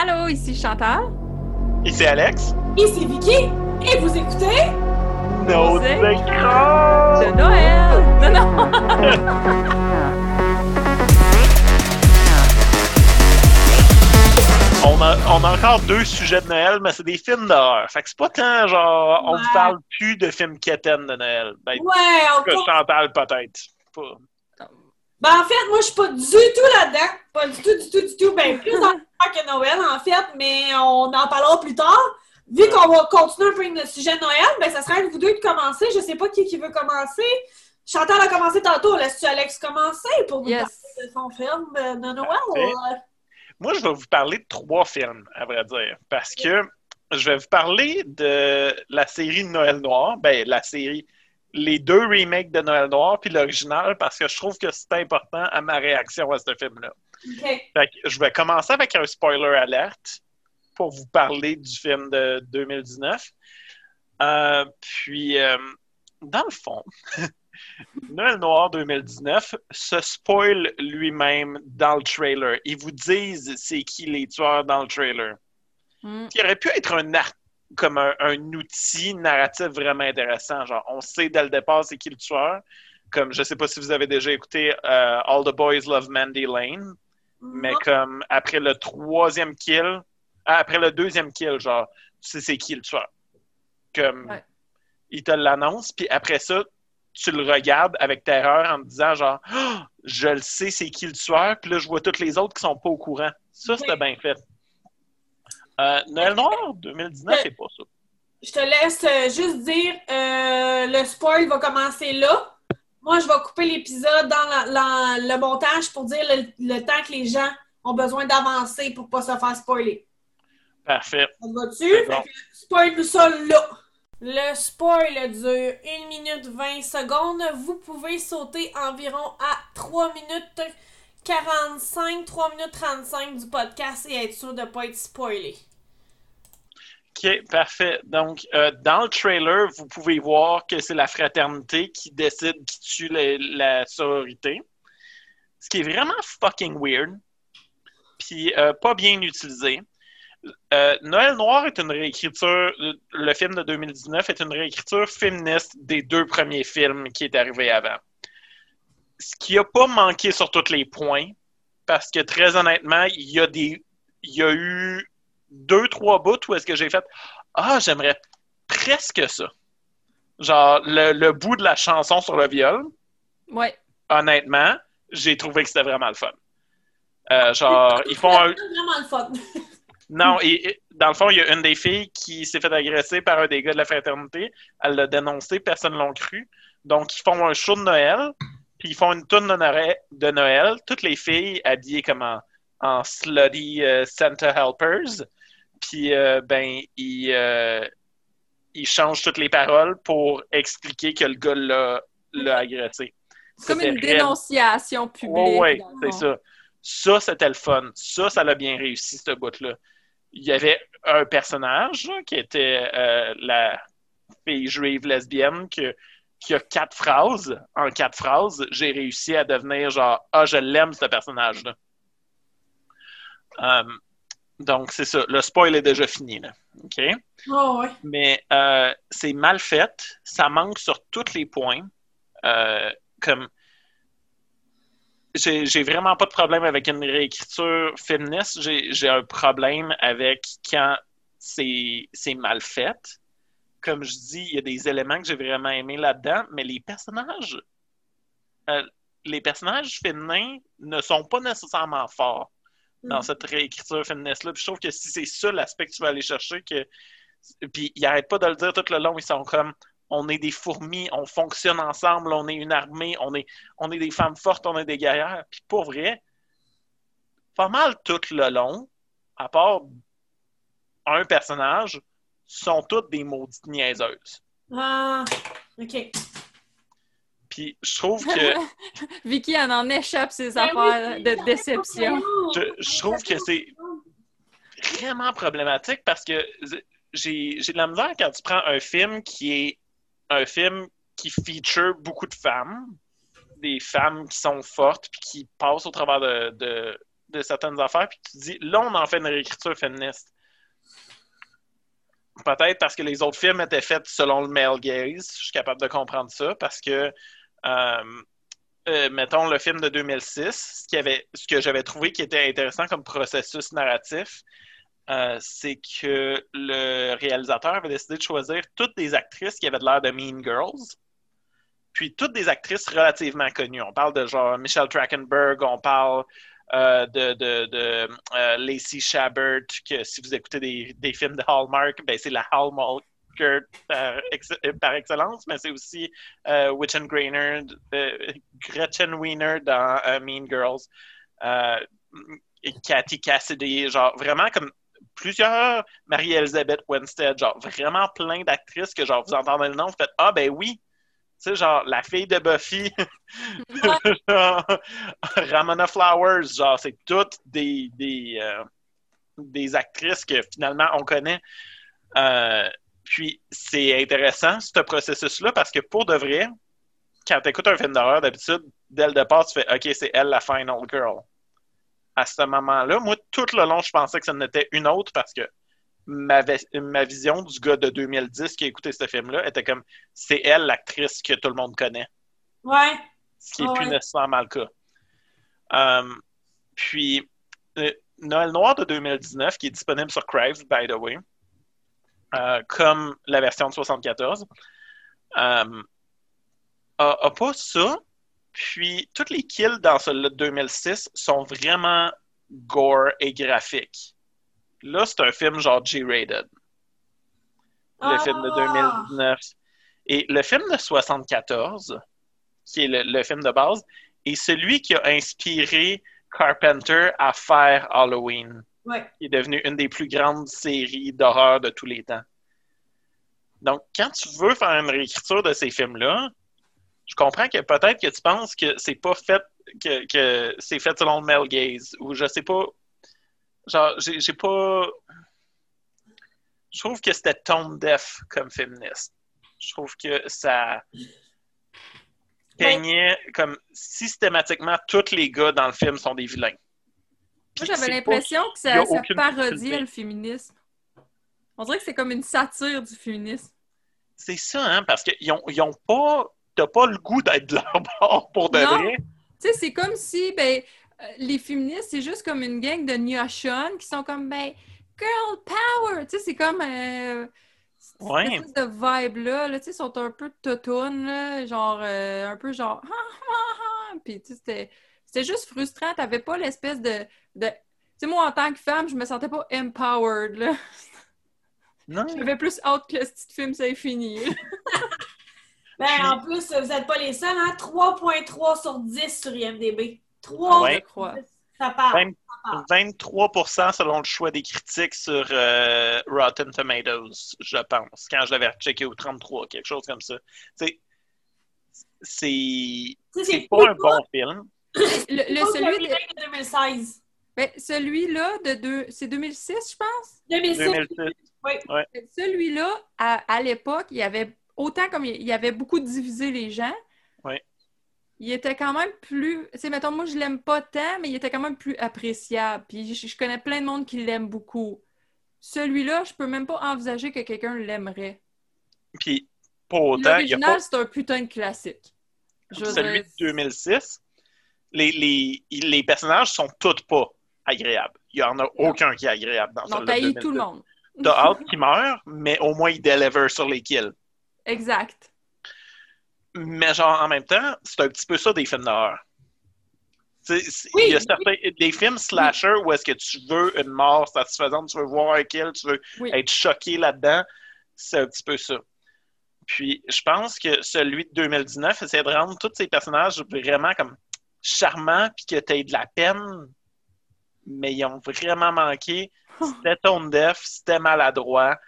Allô, ici Chantal? Ici Alex? Ici Vicky. Et vous écoutez? Nos écrans! De Noël. Non, non. On a, on a encore deux sujets de Noël, mais c'est des films d'horreur. Fait que c'est pas tant genre, on Ouais. parle plus de films quétaines de Noël. Ben, Ouais, on que Chantal peut-être. Pas- Ben, en fait, moi, je suis pas du tout là-dedans. Pas du tout, du tout, du tout. Ben, plus dans le que Noël, en fait, mais on en parlera plus tard. Vu qu'on va continuer un peu notre sujet de Noël, ben, ça serait à vous deux de commencer. Je sais pas qui, qui veut commencer. Chantal a commencé tantôt. Laisse-tu Alex commencer pour nous Yes. parler de son film de Noël? Parfait. Moi, je vais vous parler de trois films, à vrai dire. Parce que je vais vous parler de la série Noël Noir. Ben, la série. Les deux remakes de Noël Noir, puis l'original, parce que je trouve que c'est important à ma réaction à ce film-là. OK. Fait que je vais commencer avec un spoiler alerte pour vous parler du film de 2019. Euh, puis, euh, dans le fond, Noël Noir 2019 se spoil lui-même dans le trailer. Ils vous disent c'est qui les tueurs dans le trailer. Hmm. Qui aurait pu être un art- comme un, un outil narratif vraiment intéressant. Genre, on sait dès le départ c'est qui le tueur. Comme je sais pas si vous avez déjà écouté euh, All the Boys Love Mandy Lane. Mais comme après le troisième kill, ah, après le deuxième kill, genre, tu sais c'est qui le tueur. Comme, Ouais. il te l'annonce, puis après ça, tu le regardes avec terreur en te disant genre, Ah, je le sais c'est qui le tueur, puis là, je vois tous les autres qui sont pas au courant. Ça, c'était Ok. bien fait. Euh, Noël Noir 2019, c'est pas ça. Je te laisse euh, juste dire, euh, le spoil va commencer là. Moi, je vais couper l'épisode dans la- la- le montage pour dire le, le temps que les gens ont besoin d'avancer pour pas se faire spoiler. Parfait. Te va-tu? Bon. Spoil-nous ça là. Le spoil dure 1 minute 20 secondes. Vous pouvez sauter environ à 3 minutes 45, 3 minutes 35 du podcast et être sûr de ne pas être spoilé. OK, parfait. Donc, euh, dans le trailer, vous pouvez voir que c'est la fraternité qui décide qui tue la sororité. Ce qui est vraiment fucking weird. Puis euh, pas bien utilisé. Euh, Noël Noir est une réécriture, le, le film de 2019 est une réécriture féministe des deux premiers films qui est arrivé avant. Ce qui n'a pas manqué sur tous les points, parce que très honnêtement, il y a des. Il y a eu deux, trois bouts où est-ce que j'ai fait Ah, j'aimerais presque ça. Genre, le, le bout de la chanson sur le viol, Ouais. honnêtement, j'ai trouvé que c'était vraiment le fun. Euh, genre, ils font un. Vraiment le fun. Non, et, et dans le fond, il y a une des filles qui s'est fait agresser par un des gars de la fraternité. Elle l'a dénoncé, personne ne l'a cru. Donc, ils font un show de Noël, puis ils font une tourne de Noël, de Noël. Toutes les filles habillées comme en, en slutty euh, Santa Helpers. Puis, euh, ben, ils, euh, ils changent toutes les paroles pour expliquer que le gars l'a agressé. C'est comme une dénonciation publique. oui, c'est ça. Ça, c'était le fun. Ça, ça l'a bien réussi, ce bout-là. Il y avait un personnage là, qui était euh, la fille juive lesbienne que- qui a quatre phrases. En quatre phrases, j'ai réussi à devenir genre Ah, je l'aime, ce personnage-là. Donc, c'est ça. Le spoil est déjà fini. Là. OK? Oh, ouais. mais euh, c'est mal fait. Ça manque sur tous les points. Euh, comme j'ai vraiment pas de problème avec une réécriture féministe. J'ai un problème avec quand c'est c'est mal fait. Comme je dis, il y a des éléments que j'ai vraiment aimés là-dedans, mais les personnages, euh, les personnages féminins ne sont pas nécessairement forts dans Mm. cette réécriture féministe-là. Puis je trouve que si c'est ça l'aspect que tu vas aller chercher, que puis ils n'arrêtent pas de le dire tout le long, ils sont comme on est des fourmis, on fonctionne ensemble, on est une armée, on est, on est des femmes fortes, on est des guerrières. Puis pour vrai, pas mal tout le long, à part un personnage, sont toutes des maudites niaiseuses. Ah, OK. Puis je trouve que Vicky, elle en échappe ses Ben oui, affaires de déception. je, je trouve que c'est vraiment problématique parce que j'ai j'ai de la misère quand tu prends un film qui est un film qui feature beaucoup de femmes, des femmes qui sont fortes puis qui passent au travers de, de, de certaines affaires, puis tu te dis, là, on en fait une réécriture féministe. Peut-être parce que les autres films étaient faits selon le male gaze. Je suis capable de comprendre ça parce que, euh, euh, mettons, le film de 2006, ce, que j'avais trouvé qui était intéressant comme processus narratif, euh, c'est que le réalisateur avait décidé de choisir toutes des actrices qui avaient l'air de Mean Girls, puis toutes des actrices relativement connues. On parle de genre Michelle Trachtenberg, on parle de, de, de Lacey Chabert, que si vous écoutez des, des films de Hallmark, ben c'est la Hallmark par, ex par, excellence, mais c'est aussi euh, Witchen Grainer, Gretchen Wiener dans Mean Girls, et Cathy Cassidy, genre vraiment comme plusieurs Marie-Elisabeth Winstead, genre vraiment plein d'actrices que genre vous entendez le nom, vous faites Ah ben oui, tu sais, genre, la fille de Buffy, Ramona Flowers, genre, c'est toutes des, des, euh, des, actrices que finalement on connaît. Euh, puis, c'est intéressant, ce processus-là, parce que pour de vrai, quand tu écoutes un film d'horreur, d'habitude, dès le départ, tu fais OK, c'est elle la final girl. À ce moment-là, moi, tout le long, je pensais que ce n'était une autre parce que ma, ma, vision du gars de 2010 qui a écouté ce film-là était comme c'est elle l'actrice que tout le monde connaît. Ouais. Ce qui est plus nécessairement le cas. Um, puis, euh, Noël Noir de 2019, qui est disponible sur Crave, by the way, euh, comme la version de 74, um, a, a, pas ça. Puis, toutes les kills dans celui de 2006 sont vraiment gore et graphiques. Là, c'est un film genre G-rated. Le ah! film de 2019. Et le film de 74, qui est le, le, film de base, est celui qui a inspiré Carpenter à faire Halloween. Ouais. Qui est devenu une des plus grandes séries d'horreur de tous les temps. Donc, quand tu veux faire une réécriture de ces films-là, je comprends que peut-être que tu penses que c'est pas fait que, que c'est fait selon le male gaze ou je sais pas genre, j'ai pas. Je trouve que c'était tone deaf comme féministe. Je trouve que ça peignait comme systématiquement tous les gars dans le film sont des vilains. Moi, j'avais l'impression que ça, ça parodiait le féminisme. On dirait que c'est comme une satire du féminisme. C'est ça, hein, parce qu'ils ont, ils ont pas. T'as pas le goût d'être de leur bord pour de vrai. Tu sais, c'est comme si, ben, les féministes, c'est juste comme une gang de Nyashon qui sont comme, ben, girl power! Tu sais, c'est comme. Euh, ouais. Cette de vibe-là, là, tu sais, sont un peu totounes, genre, euh, un peu genre. Puis, tu sais, c'était juste frustrant. T'avais pas l'espèce de. de... Tu sais, moi, en tant que femme, je me sentais pas empowered, là. Non. J'avais plus hâte que ce petit film, ça ait fini. ben, en plus, vous n'êtes pas les seuls, hein? 3.3 sur 10 sur IMDb. 3, ouais. ça part. 20, 23 selon le choix des critiques sur euh, Rotten Tomatoes, je pense, quand je l'avais checké au 33, quelque chose comme ça. C'est c'est pas un bon film. Le, le celui de... de 2016. Ben, celui-là, de deux... c'est 2006, je pense? 2006. 2006. Oui. Ouais. Celui-là, à, à l'époque, il y avait autant comme il y avait beaucoup divisé les gens. Oui il était quand même plus. Sais, mettons, moi, je l'aime pas tant, mais il était quand même plus appréciable. Puis je, je connais plein de monde qui l'aime beaucoup. Celui-là, je peux même pas envisager que quelqu'un l'aimerait. Puis, pour autant. L'original, pas... c'est un putain de classique. Je Celui de 2006, les, les, les personnages sont tous pas agréables. Il y en a aucun qui est agréable dans Non, t'as tout le monde. T'as hâte qui meurt, mais au moins il deliver sur les kills. Exact. Mais genre, en même temps, c'est un petit peu ça des films d'horreur. Oui, il y a certains des films slasher où est-ce que tu veux une mort satisfaisante, tu veux voir un kill, tu veux oui. être choqué là-dedans. C'est un petit peu ça. Puis je pense que celui de 2019 essaie de rendre tous ces personnages vraiment comme charmants puis que tu aies de la peine, mais ils ont vraiment manqué. C'était tone def, c'était maladroit.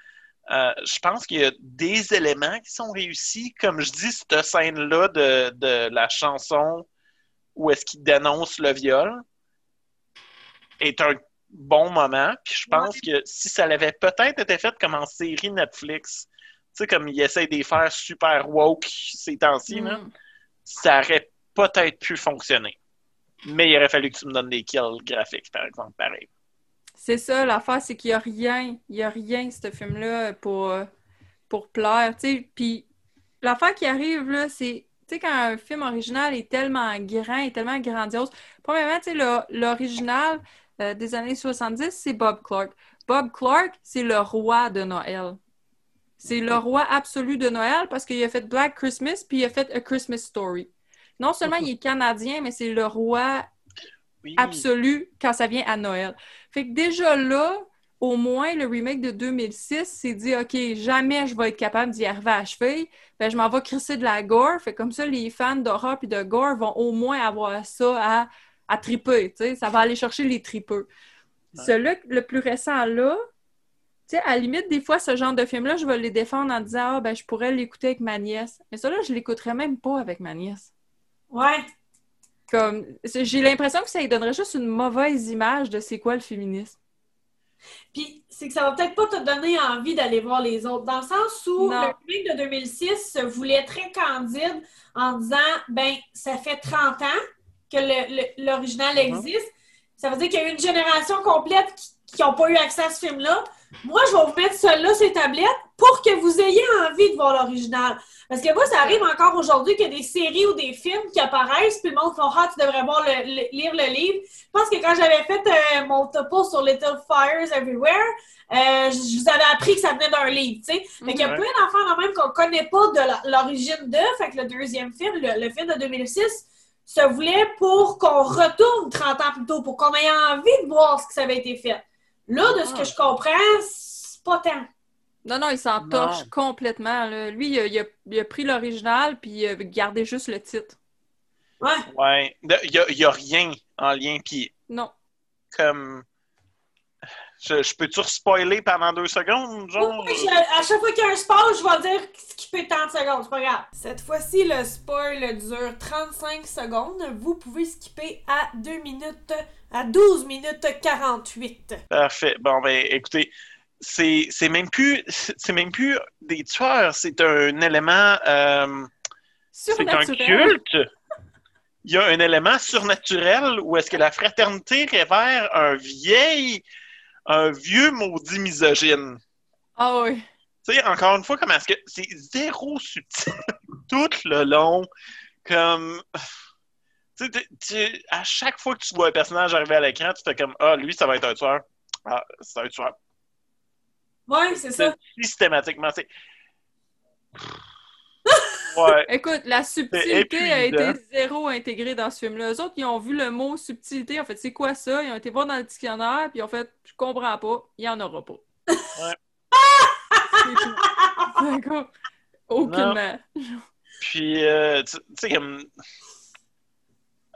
Euh, je pense qu'il y a des éléments qui sont réussis. Comme je dis, cette scène-là de, de, la chanson où est-ce qu'il dénonce le viol est un bon moment. Puis je pense ouais. que si ça l'avait peut-être été fait comme en série Netflix, tu sais, comme il essaie de les faire super woke ces temps-ci, mm. ça aurait peut-être pu fonctionner. Mais il aurait fallu que tu me donnes des kills graphiques, par exemple, pareil. C'est ça, l'affaire, c'est qu'il n'y a rien, il n'y a rien, ce film-là, pour, pour plaire, tu. Puis l'affaire qui arrive, là, c'est, quand un film original est tellement grand tellement grandiose, premièrement, l'original euh, des années 70, c'est Bob Clark. Bob Clark, c'est le roi de Noël. C'est le roi absolu de Noël parce qu'il a fait Black Christmas puis il a fait A Christmas Story. Non seulement il est canadien, mais c'est le roi Oui. absolu quand ça vient à Noël. Fait que déjà là, au moins, le remake de 2006 s'est dit, OK, jamais je vais être capable d'y arriver à cheville. Ben, je m'en vais crisser de la gore. Fait que comme ça, les fans d'horreur et de gore vont au moins avoir ça à, à triper. Ça va aller chercher les tripeux. Ouais. Celui le plus récent là, à la limite, des fois, ce genre de film-là, je vais les défendre en disant, ah, ben, je pourrais l'écouter avec ma nièce. Mais ça, là, je l'écouterais même pas avec ma nièce. Ouais. Comme, j'ai l'impression que ça lui donnerait juste une mauvaise image de c'est quoi le féminisme. Puis c'est que ça va peut-être pas te donner envie d'aller voir les autres, dans le sens où Non. le remake de 2006 se voulait très candide en disant ben ça fait 30 ans que l'original Mhm. existe. Ça veut dire qu'il y a eu une génération complète qui n'ont pas eu accès à ce film-là. Moi, je vais vous mettre celui-là sur les tablettes pour que vous ayez envie de voir l'original. Parce que moi, ça arrive encore aujourd'hui qu'il y a des séries ou des films qui apparaissent, puis le monde fait Ah, tu devrais voir le- le- lire le livre. Je pense que quand j'avais fait euh, mon topo sur Little Fires Everywhere, euh, je vous avais appris que ça venait d'un livre, tu sais. Fait qu'il y a plein d'enfants quand même qu'on connaît pas de l'origine de. Fait que le deuxième film, le, le film de 2006, se voulait pour qu'on retourne 30 ans plus tôt, pour qu'on ait envie de voir ce que ça avait été fait. Là, de ce Ah. que je comprends, c'est pas tant. Non, non, il s'en torche complètement. là. Lui, il a, il a- il a pris l'original puis il a gardé juste le titre. Ouais. Ouais. Il n'y a, rien en lien. Puis, Non. comme. Je, je peux-tu spoiler pendant deux secondes, genre? Oui, je- à chaque fois qu'il y a un spoil, je vais dire skipper 30 secondes, c'est pas grave. Cette fois-ci, le spoil dure 35 secondes. Vous pouvez skipper à 2 minutes, à 12 minutes 48. Parfait. Bon, ben, écoutez, c'est c'est même plus c'est même plus des tueurs, c'est un élément. euh, c'est un culte. Il y a un élément surnaturel où est-ce que la fraternité révère un vieil, un vieux maudit misogyne. Ah oui. Tu sais, encore une fois, comment est-ce que c'est zéro subtil tout le long, comme. Tu sais, tu- tu- à chaque fois que tu vois un personnage arriver à l'écran, tu fais comme Ah, lui, ça va être un tueur. Ah, c'est un tueur. Ouais, c'est ça. Systématiquement. c'est- Ouais. Écoute, la subtilité a été zéro intégrée dans ce film-là. Eux autres, ils ont vu le mot subtilité, en fait, c'est quoi ça? Ils ont été voir dans le dictionnaire, puis ils ont fait, je comprends pas, il y en aura pas. Ouais. C'est tout. D'accord. Aucunement. Puis, euh, tu sais, comme.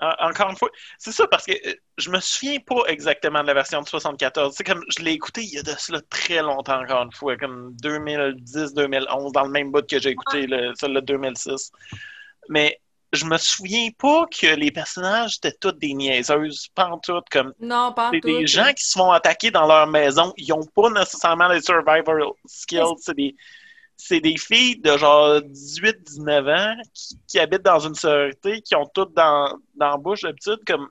En- Encore une fois, c'est ça parce que euh, je me souviens pas exactement de la version de 74. C'est comme je l'ai écouté il y a de cela très longtemps, encore une fois, comme 2010-2011, dans le même bout que j'ai écouté le, celui de 2006. Mais je me souviens pas que les personnages étaient toutes des niaiseuses, pas en tout, comme Non, pas en c'est tout. des gens qui se font attaquer dans leur maison. Ils n'ont pas nécessairement les survival skills. C'est des, c'est des filles de genre 18-19 ans qui, qui habitent dans une sororité, qui ont toutes dans, dans la bouche d'habitude, comme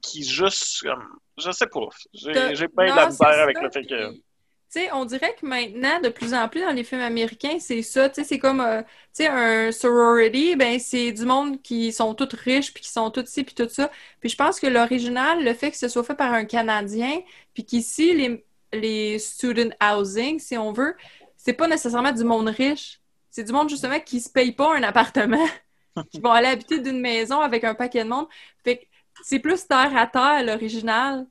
qui juste comme je sais pas. J'ai bien de la misère avec ça, le fait que. Tu sais, on dirait que maintenant, de plus en plus dans les films américains, c'est ça. Tu sais, c'est comme, euh, tu sais, un sorority, ben, c'est du monde qui sont toutes riches, puis qui sont toutes ci, puis tout ça. Puis je pense que l'original, le fait que ce soit fait par un Canadien, puis qu'ici, les, les student housing, si on veut, c'est pas nécessairement du monde riche. C'est du monde, justement, qui se paye pas un appartement, qui vont aller habiter d'une maison avec un paquet de monde. Fait que c'est plus terre à terre, l'original.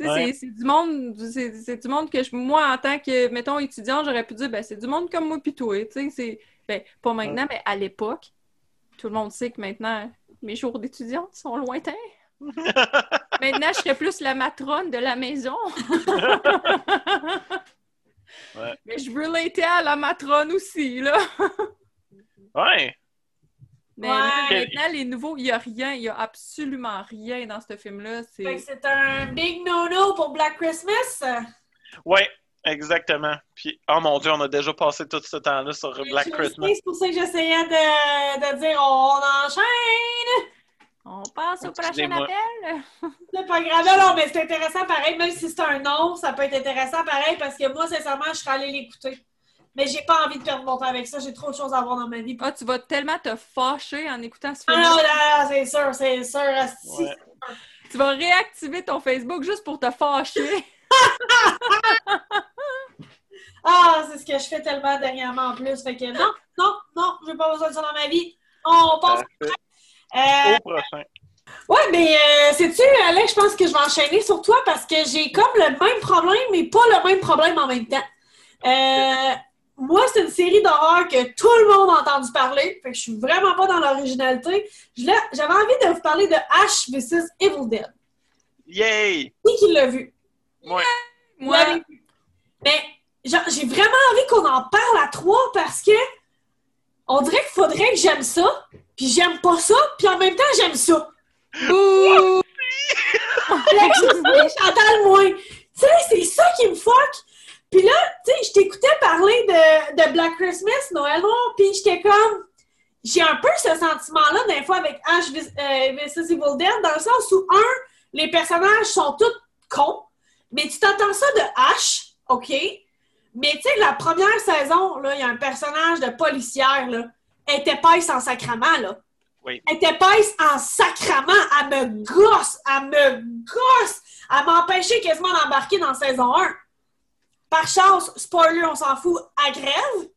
Ouais. c'est- du monde, c'est du monde que je- moi, en tant que, mettons, étudiant, j'aurais pu dire, ben, c'est du monde comme moi pis toi, tu sais, c'est, ben, pas maintenant, mais à l'époque, tout le monde sait que maintenant, mes jours d'étudiante sont lointains. maintenant, je serais plus la matrone de la maison. Ouais. Mais je veux l'aider à la matrone aussi, là. Ouais. Mais Ouais. là, maintenant, les nouveaux, il n'y a rien, il n'y a absolument rien dans ce film-là. Fait que C'est... un big no-no pour Black Christmas? Ouais, exactement. Puis, oh mon Dieu, on a déjà passé tout ce temps-là sur Black Christmas. C'est pour ça que j'essayais de, de dire on enchaîne. On passe au prochain appel. C'est pas grave. Non, non, mais c'est intéressant pareil. Même si c'est un nom, ça peut être intéressant pareil parce que moi, sincèrement, je serais allée l'écouter. Mais j'ai pas envie de perdre mon temps avec ça. J'ai trop de choses à voir dans ma vie. Ah, tu vas tellement te fâcher en écoutant ce Ah film. non, non, non, c'est sûr, c'est sûr. Ouais. Tu vas réactiver ton Facebook juste pour te fâcher. Ah, c'est ce que je fais tellement dernièrement en plus. Fait que non, non, non, j'ai pas besoin de ça dans ma vie. On passe. Euh, Au prochain. ouais, mais euh, sais-tu, Alex, je pense que je vais enchaîner sur toi parce que j'ai comme le même problème, mais pas le même problème en même temps. Euh, moi, c'est une série d'horreur que tout le monde a entendu parler. Fait que je suis vraiment pas dans l'originalité. J'avais envie de vous parler de Ash vs Evil Dead. Yay! Qui qui l'a vu? Ouais. Moi, l'avez vu. Mais genre, j'ai vraiment envie qu'on en parle à trois parce que on dirait qu'il faudrait que j'aime ça, puis j'aime pas ça, puis en même temps j'aime ça. bouh! Chantal moins. Tu sais, c'est ça qui me fuck. Puis là, tu sais, je t'écoutais parler de, de Black Christmas, Noël Noir, puis j'étais comme... J'ai un peu ce sentiment-là, des fois, avec Ash vs euh, Evil Dead, dans le sens où, un, les personnages sont tous cons, mais tu t'entends ça de Ash, OK? Mais tu sais, la première saison, il y a un personnage de policière, là, elle était épaisse en sacrament, là. Oui. Elle était épaisse en sacrament. Elle me gosse, elle me gosse. Elle m'empêchait quasiment d'embarquer dans saison 1. Par chance, spoiler, on s'en fout, à grève.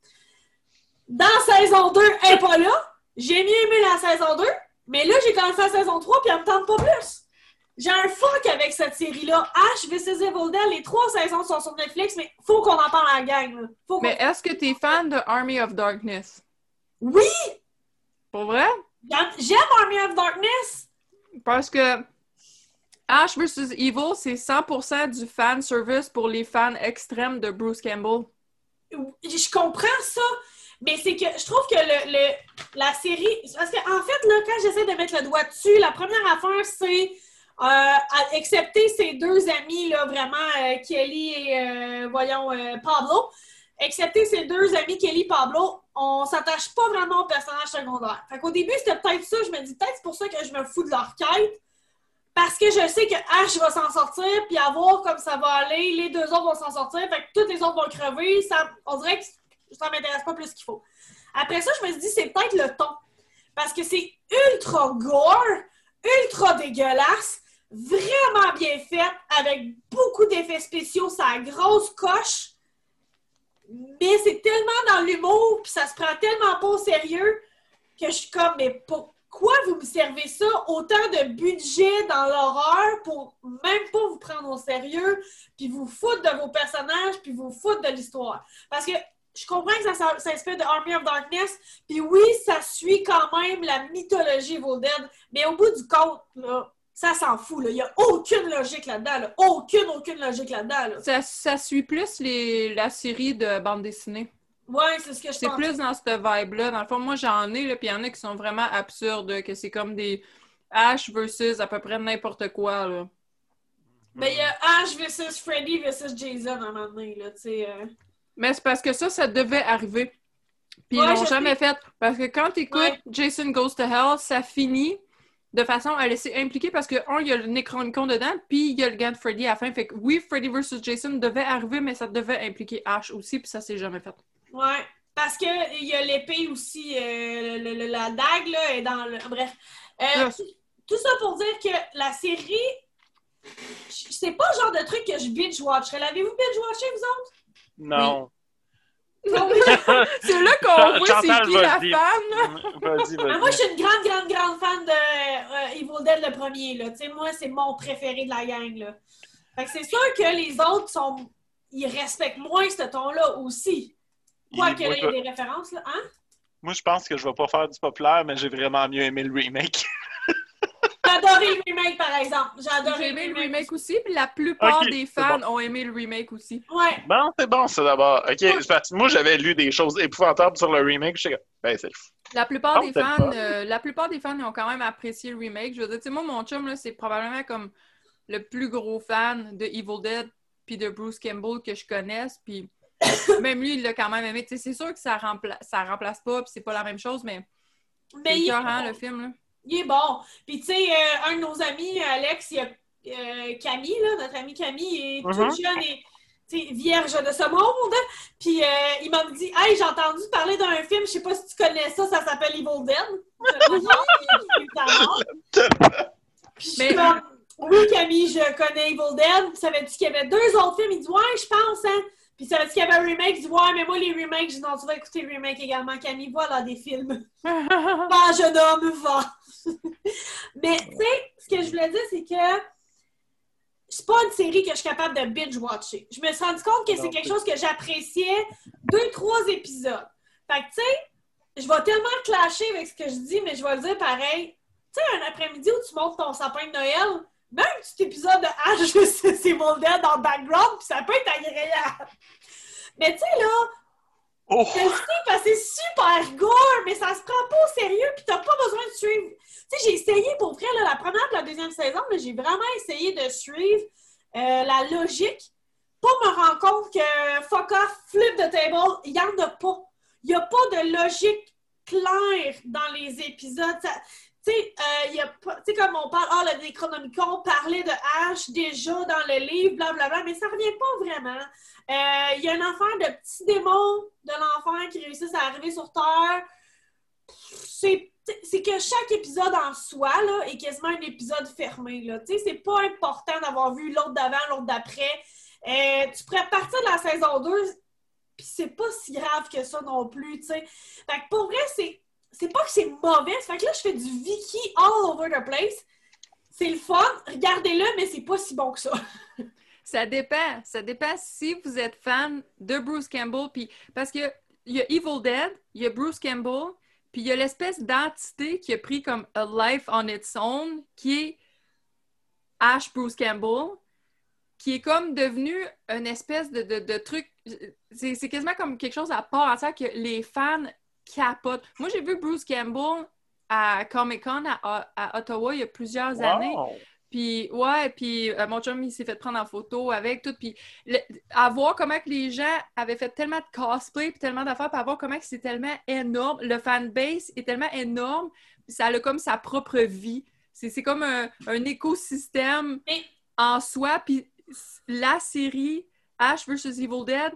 Dans saison 2, elle n'est pas là. J'ai mieux aimé la saison 2, mais là, j'ai commencé la saison 3 puis elle me tente pas plus. J'ai un fuck avec cette série-là. Ash vs Evil Dead, les trois saisons sont sur Netflix, mais faut qu'on en parle en gang. là. Faut Mais est-ce que t'es fan de Army of Darkness? Oui! Pour vrai? J'aime Army of Darkness! Parce que Ash vs. Evil, c'est 100% du fan service pour les fans extrêmes de Bruce Campbell. je comprends ça, mais c'est que je trouve que le, le- la série. Parce qu'en en fait, là, quand j'essaie de mettre le doigt dessus, la première affaire, c'est. euh, excepté ces deux amis, là, vraiment, euh, Kelly et, euh, voyons, euh, Pablo, excepté ces deux amis, Kelly et Pablo, on s'attache pas vraiment aux personnages secondaires. Fait qu'au début, c'était peut-être ça, je me dis, peut-être c'est pour ça que je me fous de leur quête, parce que je sais que Ash va s'en sortir, puis à voir comme ça va aller, les deux autres vont s'en sortir, fait tous les autres vont crever, ça, on dirait que ça m'intéresse pas plus qu'il faut. Après ça, je me suis dit, c'est peut-être le ton. Parce que c'est ultra gore, ultra dégueulasse, vraiment bien fait, avec beaucoup d'effets spéciaux, ça a grosse coche. Mais c'est tellement dans l'humour, puis ça se prend tellement pas au sérieux que je suis comme, mais pourquoi vous me servez ça? Autant de budget dans l'horreur pour même pas vous prendre au sérieux, puis vous foutre de vos personnages, puis vous foutre de l'histoire? Parce que je comprends que ça s'in- s'inspire de Army of Darkness, puis oui, ça suit quand même la mythologie Evil Dead, mais au bout du compte, là, ça s'en fout. là. Il n'y a aucune logique là-dedans. là. Aucune, aucune logique là-dedans. là. Ça, ça suit plus les, la série de bande dessinée. Ouais, c'est ce que je C'est plus dans cette vibe-là. Dans le fond, moi, j'en ai, là, puis il y en a qui sont vraiment absurdes, que c'est comme des Ash versus à peu près n'importe quoi, là. Mais il y a Ash vs Freddy vs Jason à un moment donné. Là, tu sais, euh. Mais c'est parce que ça, ça devait arriver. Puis Ouais, ils l'ont jamais fait. Parce que quand tu écoutes Ouais. Jason Goes to Hell, ça finit de façon à laisser impliquer parce que, un, il y a le Necronomicon dedans, puis il y a le gant de Freddy à la fin. Fait que oui, Freddy versus Jason devait arriver, mais ça devait impliquer Ash aussi, puis ça s'est jamais fait. Ouais. Parce qu'il y a l'épée aussi, euh, le- le- la dague, là, est dans le. Bref. Euh, Là, tout ça pour dire que la série, c'est pas le genre de truc que je binge-watcherais. L'avez-vous binge-watché, vous autres? Non. Non, oui. C'est là qu'on voit c'est qui la vas-y. fan. Vas-y, Ah, moi, je suis une grande, grande, grande fan de euh, Evil Dead le premier. Là. Tu sais, moi, c'est mon préféré de la gang. Là. Fait que c'est sûr que les autres sont. Ils respectent moins ce ton-là aussi. Quoique Moi, là, il y a je- des références, là. Hein? Moi, je pense que je vais pas faire du populaire, mais j'ai vraiment mieux aimé le remake. J'ai adoré le remake, par exemple. J'ai adoré J'ai aimé le remake aussi, puis la plupart Ok, des c'est fans bon. ont aimé le remake aussi. Ouais. Bon, c'est bon, ça d'abord. OK, c'est parce que moi, j'avais lu des choses épouvantables sur le remake. Je suis comme, ben, c'est le fou. La plupart Ah, des fans, pas. euh, la plupart des fans ils ont quand même apprécié le remake. Je veux dire, tu sais, moi, mon chum, là, c'est probablement comme le plus gros fan de Evil Dead puis de Bruce Campbell que je connaisse. Puis même lui, il l'a quand même aimé. Tu sais, c'est sûr que ça, rempla- ça remplace pas, puis c'est pas la même chose, mais Mais c'est il, écœurant, le film. Là. Il est bon. Puis, tu sais, euh, un de nos amis, Alex, il a, euh, Camille, là, notre ami Camille, il est tout Mhm. jeune et vierge de ce monde. Puis, euh, il m'a dit Hey, j'ai entendu parler d'un film, je sais pas si tu connais ça, ça s'appelle Evil Dead. Puis, je comme, Oui, Camille, je connais Evil Dead. Savais-tu qu'il y avait deux autres films Il dit Ouais, je pense, hein. Puis, savais-tu qu'il y avait un remake Il dit Ouais, mais moi, les remakes, je dis Non, tu vas écouter le remake également. Camille, voilà des films. Va, jeune homme, va! Mais, tu sais, ce que je voulais dire, c'est que c'est pas une série que je suis capable de binge-watcher. Je me suis rendu compte que c'est quelque chose que j'appréciais deux, trois épisodes. Fait que, tu sais, je vais tellement clasher avec ce que je dis, mais je vais le dire pareil. Tu sais, un après-midi où tu montes ton sapin de Noël, même un petit épisode de H, c'est c'est mon dead dans le background, puis ça peut être agréable. Mais tu sais, là, Oh! parce que c'est super gore, mais ça se prend pas au sérieux, puis t'as pas besoin de suivre. Tu sais, j'ai essayé pour vrai, là, la première et la deuxième saison, là, j'ai vraiment essayé de suivre euh, la logique pour me rendre compte que fuck off, flip the table, il y en a pas. Il y a pas de logique claire dans les épisodes. Ça- Tu sais, euh, tu sais, comme on parle, ah, le Necronomicon parlait de H déjà dans le livre, blablabla, mais ça revient pas vraiment. Euh, Il y a une affaire de petits démons de l'enfer qui réussissent à arriver sur Terre. C'est c'est que chaque épisode en soi là, est quasiment un épisode fermé. là. Tu sais, C'est pas important d'avoir vu l'autre d'avant, l'autre d'après. Euh, tu pourrais partir de la saison 2, puis c'est pas si grave que ça non plus. tu sais. Fait que pour vrai, c'est c'est pas que c'est mauvais. Fait que là, je fais du Vicky all over the place. C'est le fun. Regardez-le, mais c'est pas si bon que ça. Ça dépend. Ça dépend si vous êtes fan de Bruce Campbell. Parce que il y a Evil Dead, il y a Bruce Campbell, puis il y a l'espèce d'entité qui a pris comme a life on its own, qui est Ash Bruce Campbell, qui est comme devenu une espèce de, de, truc. C'est quasiment comme quelque chose à part entière que les fans capotent. Moi, j'ai vu Bruce Campbell à Comic Con à, à Ottawa il y a plusieurs années. Puis, ouais, puis euh, mon chum, il s'est fait prendre en photo avec tout. Puis, le- à voir comment que les gens avaient fait tellement de cosplay, puis tellement d'affaires, puis à voir comment que c'est tellement énorme. Le fanbase est tellement énorme, puis ça a comme sa propre vie. C'est c'est comme un, un écosystème Mais- en soi. Puis, la série Ash vs. Evil Dead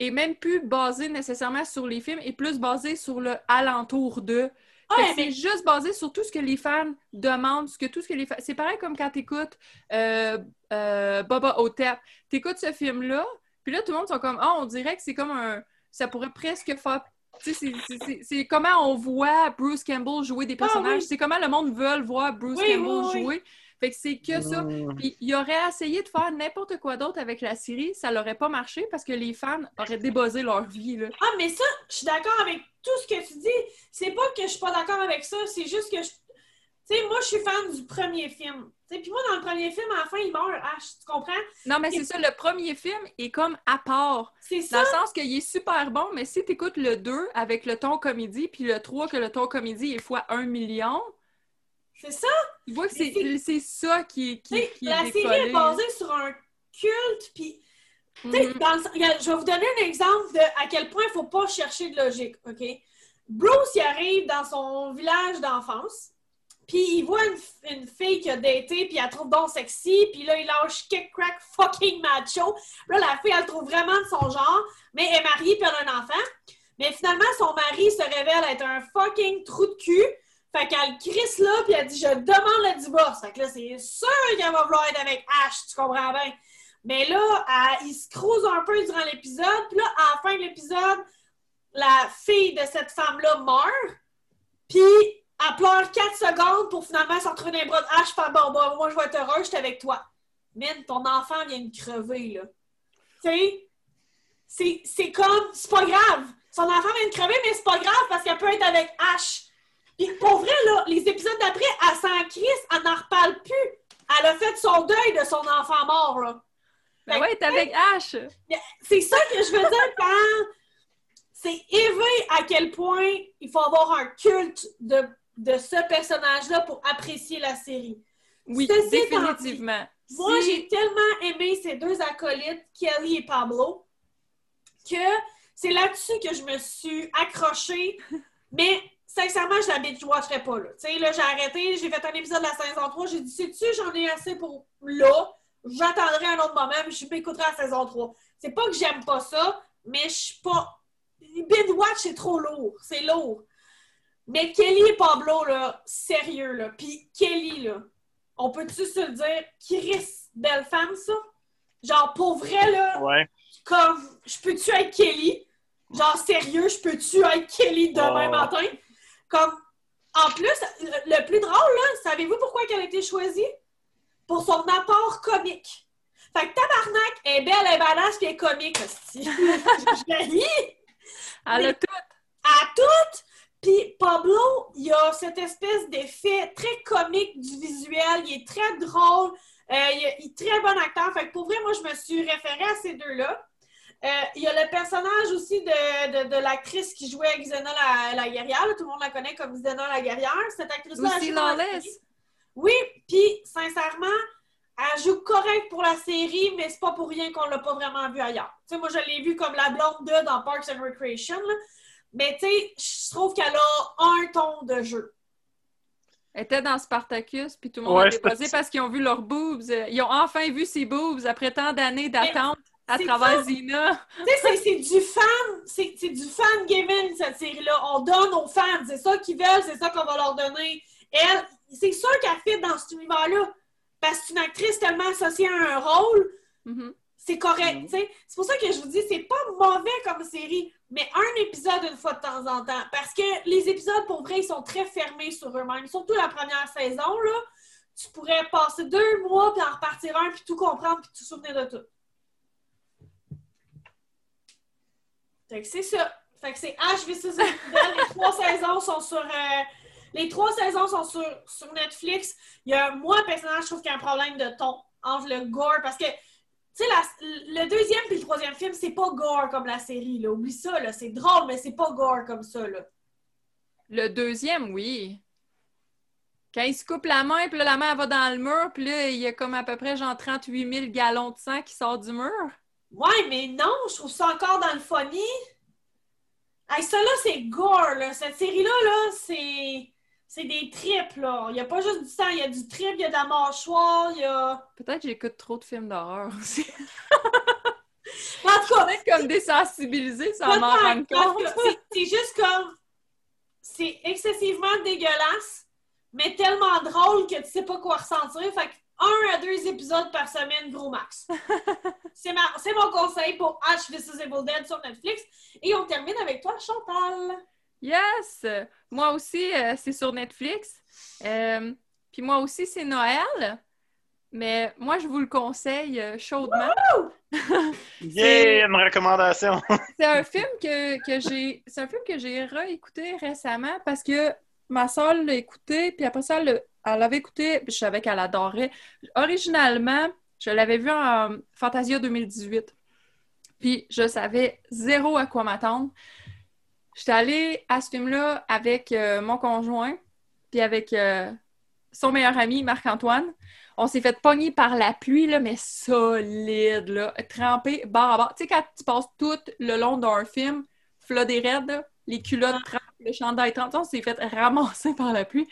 est même plus basée nécessairement sur les films, est plus basée sur le alentour Ouais, mais C'est juste basé sur tout ce que les fans demandent, ce que tout ce que les fans... C'est pareil comme quand t'écoutes euh, euh, Baba Hotep. T'écoutes ce film-là, puis là, tout le monde sont comme « Ah, on dirait que c'est comme un... Ça pourrait presque faire... » Tu sais, c'est- comment on voit Bruce Campbell jouer des personnages. Ah oui. C'est comment le monde veut voir Bruce Oui, Campbell oui. jouer. Fait que c'est que ça. Mm. Puis il aurait essayé de faire n'importe quoi d'autre avec la série, ça l'aurait pas marché parce que les fans auraient débuzzé leur vie. Là. Ah, mais ça, je suis d'accord avec tout ce que tu dis. C'est pas que je suis pas d'accord avec ça, c'est juste que je. Tu sais, moi, je suis fan du premier film. Tu sais, puis moi, dans le premier film, à la fin, il meurt. Ah, tu comprends? Non, mais c'est ça, le premier film est comme à part. C'est Dans ça. le sens qu'il est super bon, mais si tu écoutes le 2 avec le ton comédie, puis le 3 que le ton comédie est fois 1 million, C'est ça? tu vois que c'est c'est ça qui, est- qui, est la série est basée sur un culte, puis. Mhm. dans le- je vais vous donner un exemple de à quel point il faut pas chercher de logique, OK? Bruce, il arrive dans son village d'enfance, puis il voit une, une fille qui a daté, puis elle trouve donc sexy, puis là, il lâche kick crack fucking macho. Là, la fille, elle le trouve vraiment de son genre, mais elle est mariée, puis elle a un enfant. Mais finalement, son mari se révèle être un fucking trou de cul. Fait qu'elle crisse là, puis elle dit Je demande le divorce. Fait que là, c'est sûr qu'elle va vouloir être avec Ash, tu comprends bien. Mais là, il se crouse un peu durant l'épisode, puis là, à la fin de l'épisode, la fille de cette femme-là meurt, puis elle pleure 4 secondes pour finalement se retrouver dans les bras de Ash, faire Bon, bon, moi, je vais être heureuse, je suis avec toi. Man, ton enfant vient de crever, là. Tu sais, c'est- c'est comme, c'est pas grave. Son enfant vient de crever, mais c'est pas grave parce qu'elle peut être avec Ash. Puis pour vrai, là, les épisodes d'après, elle s'en crisse, elle n'en reparle plus. Elle a fait son deuil de son enfant mort, là. Ben ouais, t'es avec Ash! C'est ça que je veux dire quand c'est élevé à quel point il faut avoir un culte de, de ce personnage-là pour apprécier la série. Oui, Ceci définitivement. Moi, j'ai tellement aimé ces deux acolytes, Kelly et Pablo, que c'est là-dessus que je me suis accrochée. Mais sincèrement, je la binge-watcherais pas, là. Tu sais, là, j'ai arrêté, j'ai fait un épisode de la saison 3, j'ai dit, sais-tu, j'en ai assez pour là, j'attendrai un autre moment, mais je m'écouterai la saison 3. C'est pas que j'aime pas ça, mais je suis pas... Binge-watch, c'est trop lourd, c'est lourd. Mais Kelly et Pablo, là, sérieux, là. Puis Kelly, là, on peut-tu se le dire, Chris, belle femme, ça? Genre, pour vrai, là, Ouais. comme, je peux-tu être Kelly? Genre, sérieux, je peux-tu être Kelly demain Oh. matin? Comme, en plus, le, plus drôle, là, savez-vous pourquoi elle a été choisie? Pour son apport comique. Fait que Tabarnak est belle, elle est badass, puis elle est comique, hostie. je ris Elle a tout. à toutes. Puis Pablo, il a cette espèce d'effet très comique du visuel. Il est très drôle. Euh, il, est, il est très bon acteur. Fait que pour vrai, moi, je me suis référée à ces deux-là. Euh, il y a le personnage aussi de, de, de l'actrice qui jouait Xena la, la guerrière. là. Tout le monde la connaît comme Xena la guerrière. Cette actrice-là. Lucy Lawless. Oui, puis sincèrement, elle joue correct pour la série, mais c'est pas pour rien qu'on l'a pas vraiment vue ailleurs. Tu sais, moi, je l'ai vue comme la blonde de dans Parks and Recreation, là. mais tu sais, je trouve qu'elle a un ton de jeu. Elle était dans Spartacus, puis tout le monde Ouais, a déposé parce qu'ils ont vu leurs boobs. Ils ont enfin vu ses boobs après tant d'années d'attente à c'est travers Zina. Tu sais, c'est- c'est du fan, c'est c'est du fan gaming, cette série-là. On donne aux fans, c'est ça qu'ils veulent, c'est ça qu'on va leur donner. Elle, c'est sûr qu'elle fit dans cet univers-là, parce que c'est une actrice tellement associée à un rôle, Mhm. c'est correct, Mhm. tu sais. C'est pour ça que je vous dis, c'est pas mauvais comme série, mais un épisode une fois de temps en temps. Parce que les épisodes, pour vrai, ils sont très fermés sur eux-mêmes. Surtout la première saison, là. Tu pourrais passer deux mois, puis en repartir un, puis tout comprendre, puis te souvenir de tout. Fait que c'est ça. Fait que c'est HV6 Les trois saisons sont sur... euh, les trois saisons sont sur, sur Netflix. Il y a, moi, personnellement, je trouve qu'il y a un problème de ton entre le gore, parce que tu sais, la- le deuxième puis le troisième film, c'est pas gore comme la série, là. Oublie ça, là. C'est drôle, mais c'est pas gore comme ça, là. Le deuxième, oui. Quand il se coupe la main, puis là, la main, elle va dans le mur, puis là, il y a comme à peu près genre 38 000 gallons de sang qui sortent du mur. Ouais, mais non, je trouve ça encore dans le funny. Hey, ça, là, c'est gore, là. Cette série-là, là, c'est... C'est des tripes, là. Il n'y a pas juste du sang, il y a du trip, il y a de la mâchoire, il y a... Peut-être que j'écoute trop de films d'horreur aussi. En tout cas, Peut-être comme désensibilisé sans m'en parce compte. C'est juste comme. C'est excessivement dégueulasse, mais tellement drôle que tu sais pas quoi ressentir. Fait que un à deux épisodes par semaine, gros max. c'est ma- c'est mon conseil pour Ash vs Evil Dead sur Netflix. Et on termine avec toi, Chantal. Yes! Moi aussi, euh, c'est sur Netflix. Euh, Puis moi aussi, c'est Noël. Mais moi, je vous le conseille euh, chaudement. Yeah, une recommandation. C'est un film que, que j'ai. C'est un film que j'ai réécouté récemment parce que ma soeur l'a écouté, puis après ça, elle, l'a- elle l'avait écouté, puis je savais qu'elle adorait. Originalement, je l'avais vu en Fantasia 2018. Puis je savais zéro à quoi m'attendre. J'étais allée à ce film-là avec euh, mon conjoint, puis avec euh, son meilleur ami, Marc-Antoine. On s'est fait pogner par la pluie, là, mais solide, là, trempé, barre à barre. Tu sais, quand tu passes tout le long d'un film, flotté raide, là, les culottes trempent, le chandail trempe, on s'est fait ramasser par la pluie.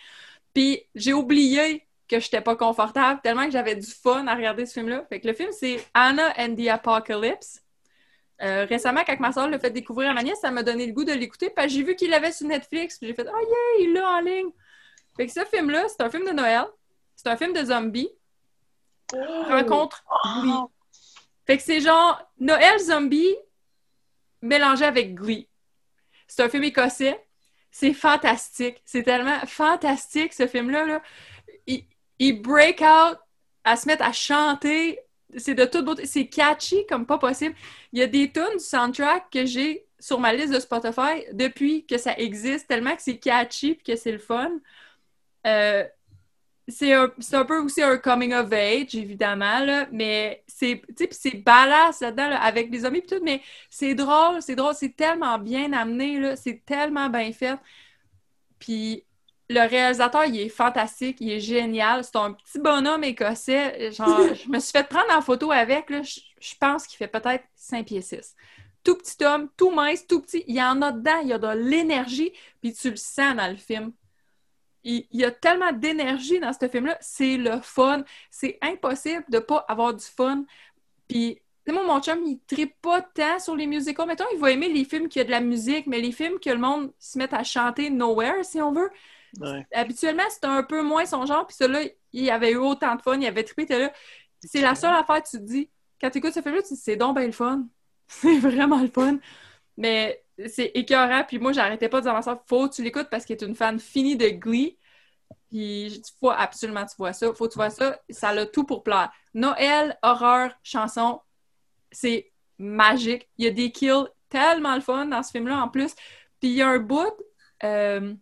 Puis j'ai oublié que j'étais pas confortable, tellement que j'avais du fun à regarder ce film-là. Fait que le film, c'est Anna and the Apocalypse. Euh, récemment, quand ma soeur l'a fait découvrir à ma nièce, ça m'a donné le goût de l'écouter, que j'ai vu qu'il l'avait sur Netflix, puis j'ai fait « Ah yeah, il l'a en ligne! » Fait que ce film-là, c'est un film de Noël, c'est un film de zombies, rencontre Glee. Fait que c'est genre Noël zombie mélangé avec Glee. C'est un film écossais. C'est fantastique. C'est tellement fantastique, ce film-là. Là. Il, il break out à se mettre à chanter. C'est de toute beauté. C'est catchy comme pas possible. Il y a des tunes du soundtrack que j'ai sur ma liste de Spotify depuis que ça existe, tellement que c'est catchy et que c'est le fun. Euh, c'est un, un peu aussi un coming of age, évidemment, là, mais c'est, c'est badass là-dedans, là, avec les zombies et tout, mais c'est drôle, c'est drôle, c'est tellement bien amené, c'est tellement bien fait. Puis le réalisateur, il est fantastique, il est génial, c'est un petit bonhomme écossais, genre, je me suis fait prendre en photo avec, là, je, je pense qu'il fait peut-être 5 pieds 6. tout petit homme, tout mince, tout petit. Il y en a dedans, il y a de l'énergie, puis tu le sens dans le film. Il, il y a tellement d'énergie dans ce film-là, c'est le fun. C'est impossible de pas avoir du fun. Puis, tu sais, moi, mon chum, il tripe pas tant sur les musicals. Mettons, il va aimer les films qui ont de la musique, mais les films que le monde se met à chanter nowhere, si on veut. Ouais. Habituellement, c'était un peu moins son genre, puis celui-là, il avait eu autant de fun, il avait trippé, là. C'est la seule affaire que tu te dis. Quand tu écoutes ce film-là, tu te dis, c'est donc bien le fun. C'est vraiment le fun. Mais c'est écœurant, puis moi, j'arrêtais pas de dire à ma soeur, faut que tu l'écoutes parce qu'elle est une fan finie de Glee. Puis, faut absolument que tu vois ça. Faut que tu vois ça. Ça a tout pour plaire. Noël, horreur, chanson, c'est magique. Il y a des kills tellement le fun dans ce film-là en plus. Puis, il y a un bout, euh,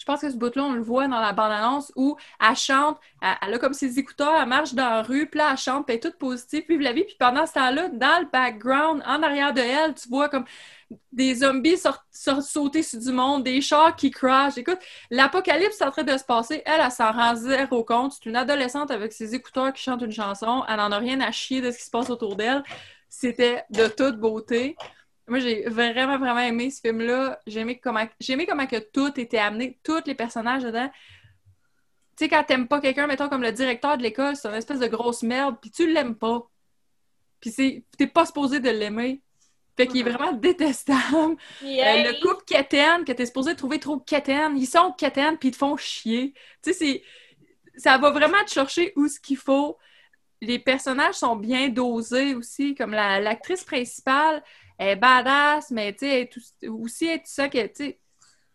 je pense que ce bout-là, on le voit dans la bande-annonce où elle chante, elle, elle a comme ses écouteurs, elle marche dans la rue, puis là, elle chante, puis elle est toute positive, vive la vie. Puis pendant ce temps-là, dans le background, en arrière de elle, tu vois comme des zombies sortent sauter sur du monde, des chars qui crashent. Écoute, l'apocalypse est en train de se passer. Elle, elle s'en rend zéro compte. C'est une adolescente avec ses écouteurs qui chante une chanson. Elle n'en a rien à chier de ce qui se passe autour d'elle. C'était de toute beauté. Moi, j'ai vraiment, vraiment aimé ce film-là. J'ai aimé comment, j'ai aimé comment que tout était amené, tous les personnages dedans. Tu sais, quand t'aimes pas quelqu'un, mettons comme le directeur de l'école, c'est une espèce de grosse merde, puis tu l'aimes pas. Puis t'es pas supposé de l'aimer. Fait qu'il est vraiment détestable. Euh, le couple quétaine, que t'es supposé trouver trop quétaine, ils sont quétaines puis ils te font chier. Tu sais, ça va vraiment te chercher où ce qu'il faut. Les personnages sont bien dosés aussi, comme la- l'actrice principale elle est badass, mais tu sais, elle est tout- aussi, elle est tout ça que, tu sais,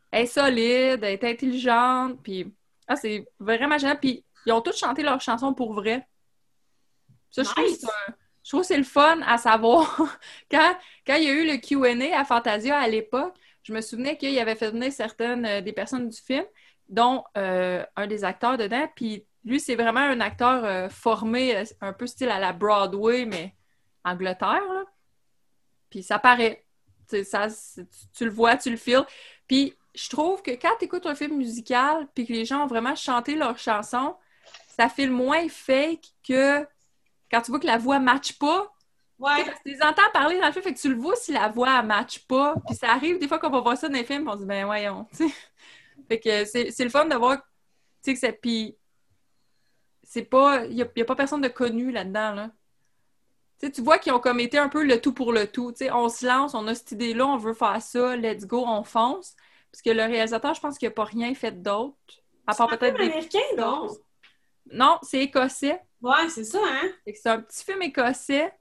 elle est solide, elle est intelligente, puis ah, c'est vraiment génial. Puis ils ont tous chanté leurs chansons pour vrai. Ça, je trouve que je trouve que c'est le fun à savoir. quand, quand il y a eu le Q&A à Fantasia à l'époque, je me souvenais qu'il avait fait venir certaines euh, des personnes du film, dont euh, un des acteurs dedans. Puis lui, c'est vraiment un acteur euh, formé, un peu style à la Broadway, mais Angleterre, là. Puis ça paraît. Ça, tu, le vois, tu le feels. Puis je trouve que quand tu écoutes un film musical, puis que les gens ont vraiment chanté leurs chansons, ça fait le moins fake que quand tu vois que la voix ne matche pas. Tu sais, Ouais. parce que tu les entends parler dans le film, fait que tu le vois si la voix ne matche pas. Puis ça arrive des fois qu'on va voir ça dans les films, on se dit, ben voyons. Fait que c'est le fun de voir, tu sais, que. Puis c'est pas. Il n'y a, pas personne de connu là-dedans, là. Tu vois qu'ils ont comme été un peu le tout pour le tout. On se lance, on a cette idée-là, on veut faire ça, let's go, on fonce. Parce que le réalisateur, je pense qu'il n'a pas rien fait d'autre. À part peut-être des. américain, non? Non, c'est écossais. Ouais, c'est ça, hein? C'est un petit film écossais.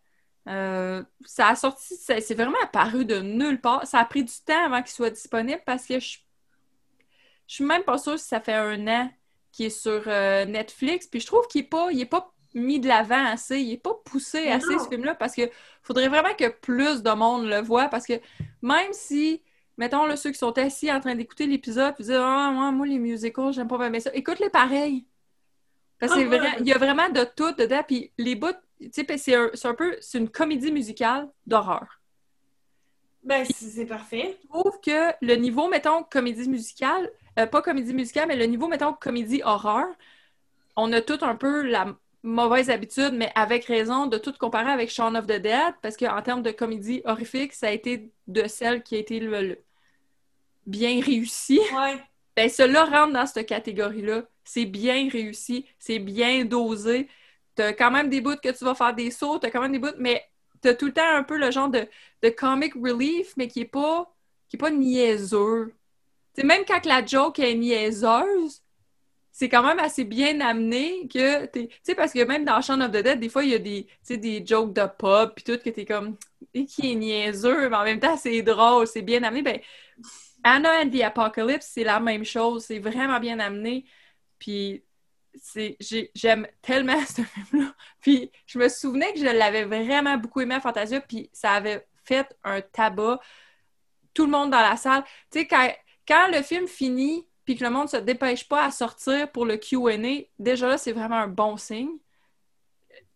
Euh, ça a sorti, c'est vraiment apparu de nulle part. Ça a pris du temps avant qu'il soit disponible parce que je, je suis même pas sûre si ça fait un an qu'il est sur euh, Netflix. Puis je trouve qu'il est pas, il est pas mis de l'avant assez, il est pas poussé assez non. ce film-là parce que faudrait vraiment que plus de monde le voit parce que même si mettons là, ceux qui sont assis en train d'écouter l'épisode puis disent ah moi, moi les musicals j'aime pas bien ça écoute-les pareil c'est vrai il y a vraiment de tout dedans puis les bouts tu sais c'est un, peu c'est une comédie musicale d'horreur Ben, c'est parfait. je trouve que le niveau, mettons, comédie musicale, euh, pas comédie musicale, mais le niveau, mettons, comédie horreur, on a tout un peu la mauvaise habitude, mais avec raison, de tout comparer avec Shaun of the Dead, parce qu'en termes de comédie horrifique, ça a été de celle qui a été le, le- bien réussi. Ouais. Ben, cela rentre dans cette catégorie-là. C'est bien réussi, c'est bien dosé. T'as quand même des bouts que tu vas faire des sauts, t'as quand même des bouts, mais t'as tout le temps un peu le genre de, comic relief, mais qui est pas, qui est pas niaiseux. Tu même quand la joke est niaiseuse, c'est quand même assez bien amené que. Tu sais, parce que même dans Shaun of the Dead, des fois, il y a des, tu des jokes de pop, puis tout, que t'es comme... Et qui est niaiseux, mais en même temps, c'est drôle, c'est bien amené. Ben, Anna and the Apocalypse, c'est la même chose. C'est vraiment bien amené. Puis j'aime tellement ce film-là. Puis je me souvenais que je l'avais vraiment beaucoup aimé à Fantasia, puis ça avait fait un tabac. Tout le monde dans la salle. Tu sais, quand, quand le film finit, puis que le monde se dépêche pas à sortir pour le Q&A, déjà là, c'est vraiment un bon signe.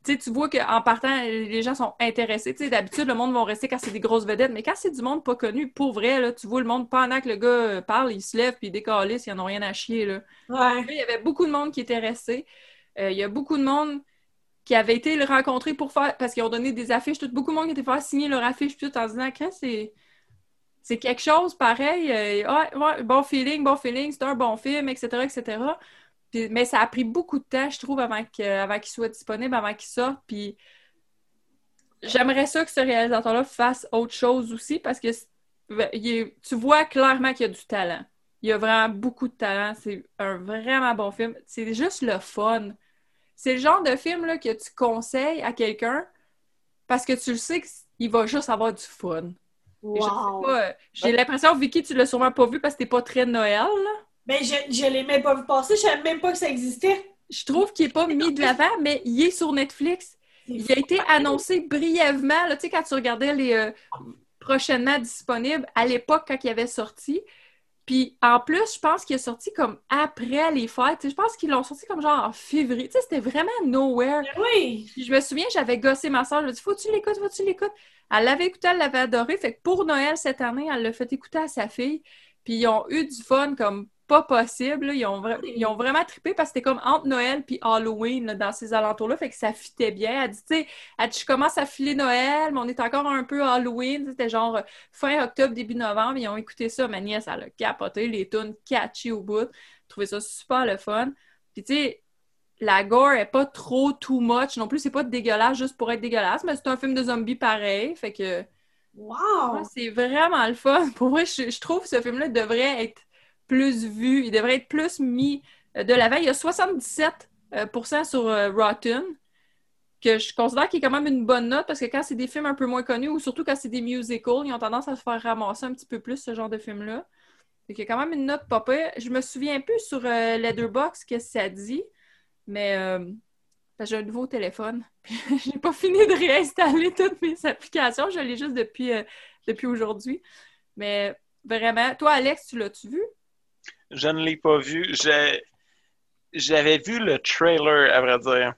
Tu sais, tu vois qu'en partant, les gens sont intéressés. Tu sais, d'habitude, le monde va rester quand c'est des grosses vedettes, mais quand c'est du monde pas connu, pour vrai, là, tu vois le monde, pendant que le gars euh, parle, il se lève puis il décalisse, ils en ont rien à chier, là. Ouais. Il y avait beaucoup de monde qui était resté. Euh, il y a beaucoup de monde qui avait été le rencontrer pour faire. Parce qu'ils ont donné des affiches, tout, beaucoup de monde qui était faire signer leur affiche, puis tout en se disant, c'est. C'est quelque chose pareil. euh, ouais, ouais, bon feeling, bon feeling, c'est un bon film, etc., etc. Puis- mais ça a pris beaucoup de temps, je trouve, avant qu'il soit disponible, avant qu'il sorte. Puis j'aimerais ça que ce réalisateur-là fasse autre chose aussi parce que c'est- il est- tu vois clairement qu'il y a du talent. Il y a vraiment beaucoup de talent. C'est un vraiment bon film. C'est juste le fun. C'est le genre de film là, que tu conseilles à quelqu'un parce que tu le sais qu'il va juste avoir du fun. Wow! J'ai l'impression, Vicky, tu l'as sûrement pas vu parce que t'es pas très Noël. là. Mais je, je l'ai même pas vu passer, je savais même pas que ça existait. Je trouve qu'il est pas mis de l'avant, mais il est sur Netflix. Il a été annoncé brièvement, là, tu sais, quand tu regardais les euh, prochainement disponibles, à l'époque, quand il avait sorti. Puis, en plus, je pense qu'il est sorti comme après les fêtes. Je pense qu'ils l'ont sorti comme genre en février. Tu sais, c'était vraiment nowhere. Ben oui! Puis je me souviens, j'avais gossé ma soeur. Je lui ai dit, faut-tu l'écouter, faut-tu l'écouter? Elle l'avait écouté, elle l'avait adoré. Fait que pour Noël cette année, elle l'a fait écouter à sa fille. Puis ils ont eu du fun comme pas possible. là. Ils ont, vra- ils ont vraiment trippé parce que c'était comme entre Noël puis Halloween là, dans ces alentours-là. Fait que ça fitait bien. Elle dit, tu sais, elle dit, je commence à filer Noël, mais on est encore un peu Halloween. C'était genre euh, fin octobre, début novembre. Ils ont écouté ça. Ma nièce, elle a capoté. Les tunes catchy au bout. Trouvé ça super le fun. Puis tu sais, la gore est pas trop too much non plus. C'est pas dégueulasse juste pour être dégueulasse, mais c'est un film de zombies pareil. Fait que Wow! c'est vraiment le fun. Pour vrai, je, je trouve que ce film-là devrait être plus vu. Il devrait être plus mis euh, de l'avant. Il y a 77 euh, sur euh, Rotten, que je considère qu'il est quand même une bonne note parce que quand c'est des films un peu moins connus ou surtout quand c'est des musicals, ils ont tendance à se faire ramasser un petit peu plus ce genre de film-là. Qu'il y a quand même une note pas. Je me souviens plus sur euh, Letterboxd que ça dit, mais j'ai un nouveau téléphone. J'ai pas fini de réinstaller toutes mes applications. Je l'ai juste depuis, depuis aujourd'hui. Mais vraiment, toi, Alex, tu l'as-tu vu? Je ne l'ai pas vu. J'avais vu le trailer, à vrai dire.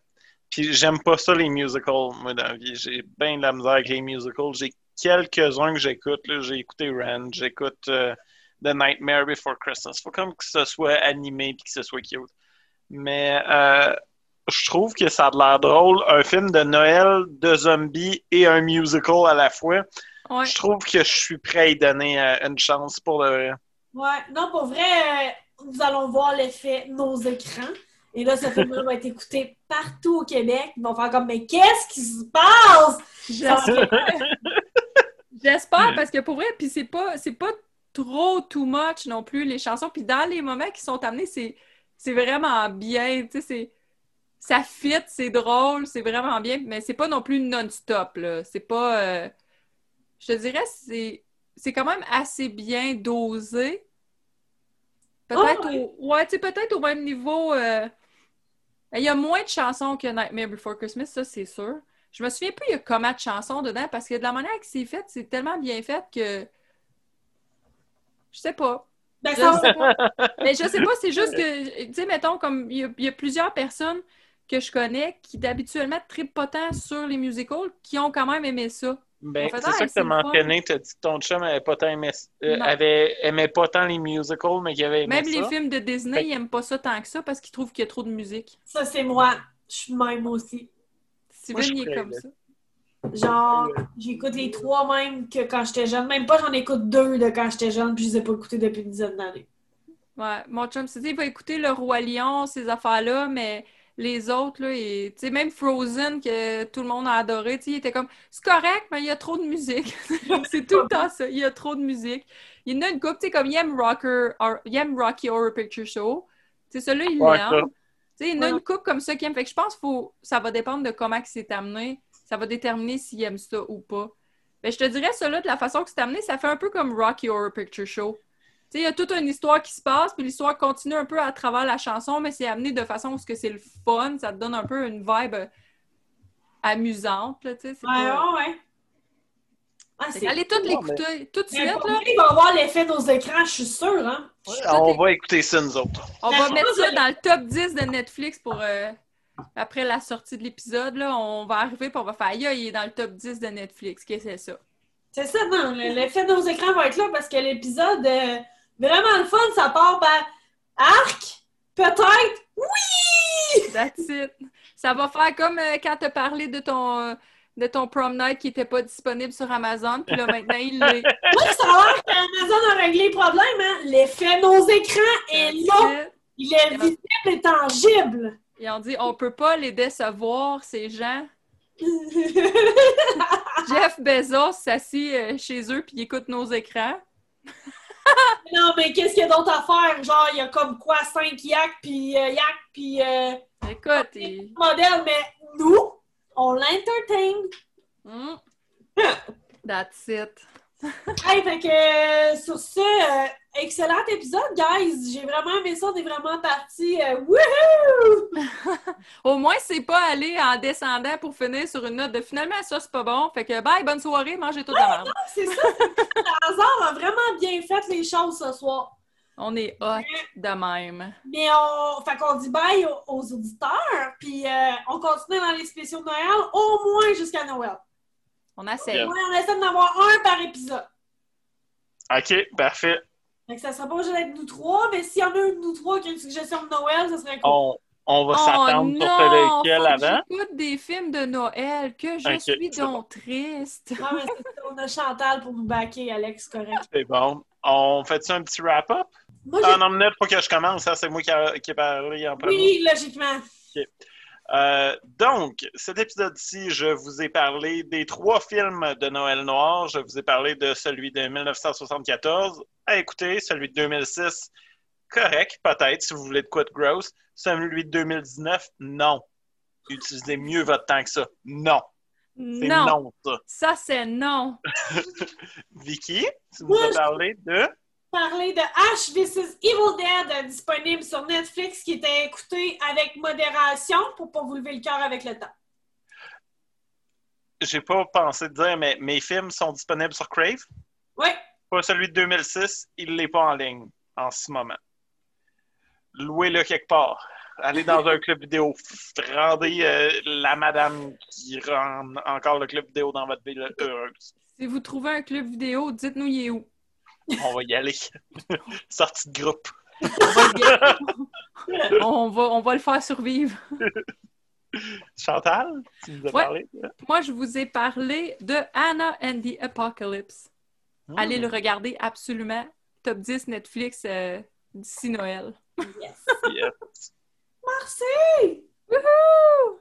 Puis j'aime pas ça, les musicals, moi, dans la vie. J'ai bien de la misère avec les musicals. J'ai quelques-uns que j'écoute. J'ai écouté Rand, j'écoute euh, The Nightmare Before Christmas. Faut comme que ce soit animé puis que ce soit cute. Mais euh, je trouve que ça a de l'air drôle. Un film de Noël, de zombies et un musical à la fois. Ouais. Je trouve que je suis prêt à y donner euh, une chance pour le vrai. Ouais, non, pour vrai, euh, nous allons voir l'effet nos écrans. Et là, ce film-là va être écouté partout au Québec. Ils vont faire comme, mais qu'est-ce qui se passe? J'espère. J'espère parce que pour vrai, puis c'est pas c'est pas trop too much non plus les chansons. Puis dans les moments qui sont amenés, c'est vraiment bien. Tu sais, c'est ça fit, c'est drôle, c'est vraiment bien, mais c'est pas non plus non-stop là. C'est pas. euh, je te dirais, c'est c'est quand même assez bien dosé. Peut-être Ah, ouais? au ouais, peut-être au même niveau. euh, Il y a moins de chansons que Nightmare Before Christmas, ça c'est sûr. Je me souviens plus il y a combien de chansons dedans parce que de la manière que c'est fait, c'est tellement bien fait que je sais pas. Ben, Je sais pas. Mais je sais pas, c'est juste que, tu sais, mettons, comme il y, a, il y a plusieurs personnes que je connais qui d'habituellement pas tant sur les musicals qui ont quand même aimé ça. Ben, c'est ah, ça que tu as mentionné. Tu as dit que ton chum avait pas tant aimé, euh, avait, aimait pas tant les musicals, mais qu'il avait aimé Même ça. les films de Disney, Fait- ils aiment pas ça tant que ça parce qu'ils trouvent qu'il y a trop de musique. Ça, c'est moi. Je suis même aussi. Suis il est comme là. ça. Genre, j'écoute les trois même que quand j'étais jeune. Même pas, j'en écoute deux de quand j'étais jeune, puis je les ai pas écoutés depuis une dizaine d'années. Ouais, mon chum s'est dit, il va écouter Le Roi Lion, ces affaires-là, mais les autres, là, et, tu sais, même Frozen, que tout le monde a adoré, tu sais, il était comme, c'est correct, mais il y a trop de musique. c'est tout le temps ça, il y a trop de musique. Il y en a une couple, tu sais, comme il aime, Rocker, Hor- il aime Rocky Horror Picture Show. Tu sais, celui-là, il Ouais, l'aime. ça. Tu sais, il y en a Ouais. une couple comme ça qui aime. Fait que je pense que faut... ça va dépendre de comment c'est amené. Ça va déterminer s'il aime ça ou pas. Mais je te dirais, celui-là, de la façon que c'est amené, ça fait un peu comme Rocky Horror Picture Show. Tu sais, il y a toute une histoire qui se passe, puis l'histoire continue un peu à travers la chanson, mais c'est amené de façon où ce que c'est le fun, ça te donne un peu une vibe amusante, là, tu sais. Ouais, pas- ouais, ouais. Ah. Allez toutes Ouais, l'écouter, tout de suite, là. il va avoir l'effet nos écrans, je suis sûre, hein? On va écouter ça, nous autres. On va mettre ça dans le top 10 de Netflix pour euh, après la sortie de l'épisode. Là, on va arriver et on va faire Aïe, il est dans le top 10 de Netflix. Qu'est-ce que c'est ça? C'est ça, non. le- L'effet de nos écrans va être là parce que l'épisode, euh, vraiment le fun, ça part par arc, peut-être, oui! That's it. Ça va faire comme euh, quand tu as parlé de ton, euh, de ton prom night qui n'était pas disponible sur Amazon, puis là, maintenant, il l'est. Oui, ça a l'air qu'Amazon a réglé le problème, hein? L'effet nos écrans est là. Il est visible et tangible. Ils ont dit, on peut pas les décevoir, ces gens. Jeff Bezos s'assit euh, chez eux puis il écoute nos écrans. non, mais qu'est-ce qu'il y a d'autre à faire? Genre, il y a comme quoi, 5 yak, puis euh, yak, puis euh, Écoute, il- modèle, mais nous, on l'entertain. Hmm. That's it. Hey, fait que euh, sur ce, euh, excellent épisode, guys. J'ai vraiment aimé ça. On est vraiment parti. Euh, wouhou! Au moins, c'est pas aller en descendant pour finir sur une note de finalement ça c'est pas bon. Fait que bye, bonne soirée, mangez tout de la merde. C'est ça, le hasard a vraiment bien fait les choses ce soir. On est hot de même. Mais on, fait qu'on dit bye aux, aux auditeurs, puis on continue dans les spéciaux de Noël, au moins jusqu'à Noël. On. Au moins, on essaie d'en avoir un par épisode. OK, parfait. Fait que ça sera pas obligé d'être nous trois, mais s'il y en a un de nous trois qui a une suggestion de Noël, ça serait cool. On, on va Oh s'attendre non, sur lequel avant. J'écoute des films de Noël, que je suis c'est donc triste. Ah, mais on a Chantal pour nous backer, Alex, correct. C'est bon. On fait-tu un petit wrap-up? Moi, Ah j'ai... non, minute, faut que je commence. Ça, c'est moi qui, a- qui ai parlé en premier. oui, logiquement. Euh, donc, cet épisode-ci, je vous ai parlé des trois films de Noël Noir. Je vous ai parlé de celui de 1974. À écouter, celui de 2006, correct, peut-être, si vous voulez de quoi de gross. Celui de 2019, non. Utilisez mieux votre temps que ça. Non. C'est Non, non, ça. ça c'est non. Vicky, tu nous as Oui. parlé de... Parler de Ash vs. Evil Dead, euh, disponible sur Netflix, qui était écouté avec modération pour pas vous lever le cœur avec le temps. J'ai pas pensé de dire, mais mes films sont disponibles sur Crave. Oui, Pas celui de 2006, il l'est pas en ligne en ce moment. Louez-le quelque part. Allez dans un club vidéo. Rendez euh, la madame qui rend encore le club vidéo dans votre ville heureuse. Si vous trouvez un club vidéo, dites-nous il est où. On va y aller. Sortie de groupe. On va, le- on va, on va le faire survivre. Chantal, tu nous as Ouais. parlé? Moi, je vous ai parlé de Anna and the Apocalypse. Allez Hmm. le regarder absolument. Top 10 Netflix euh, d'ici Noël. yes. Yes. Merci! Wouhou!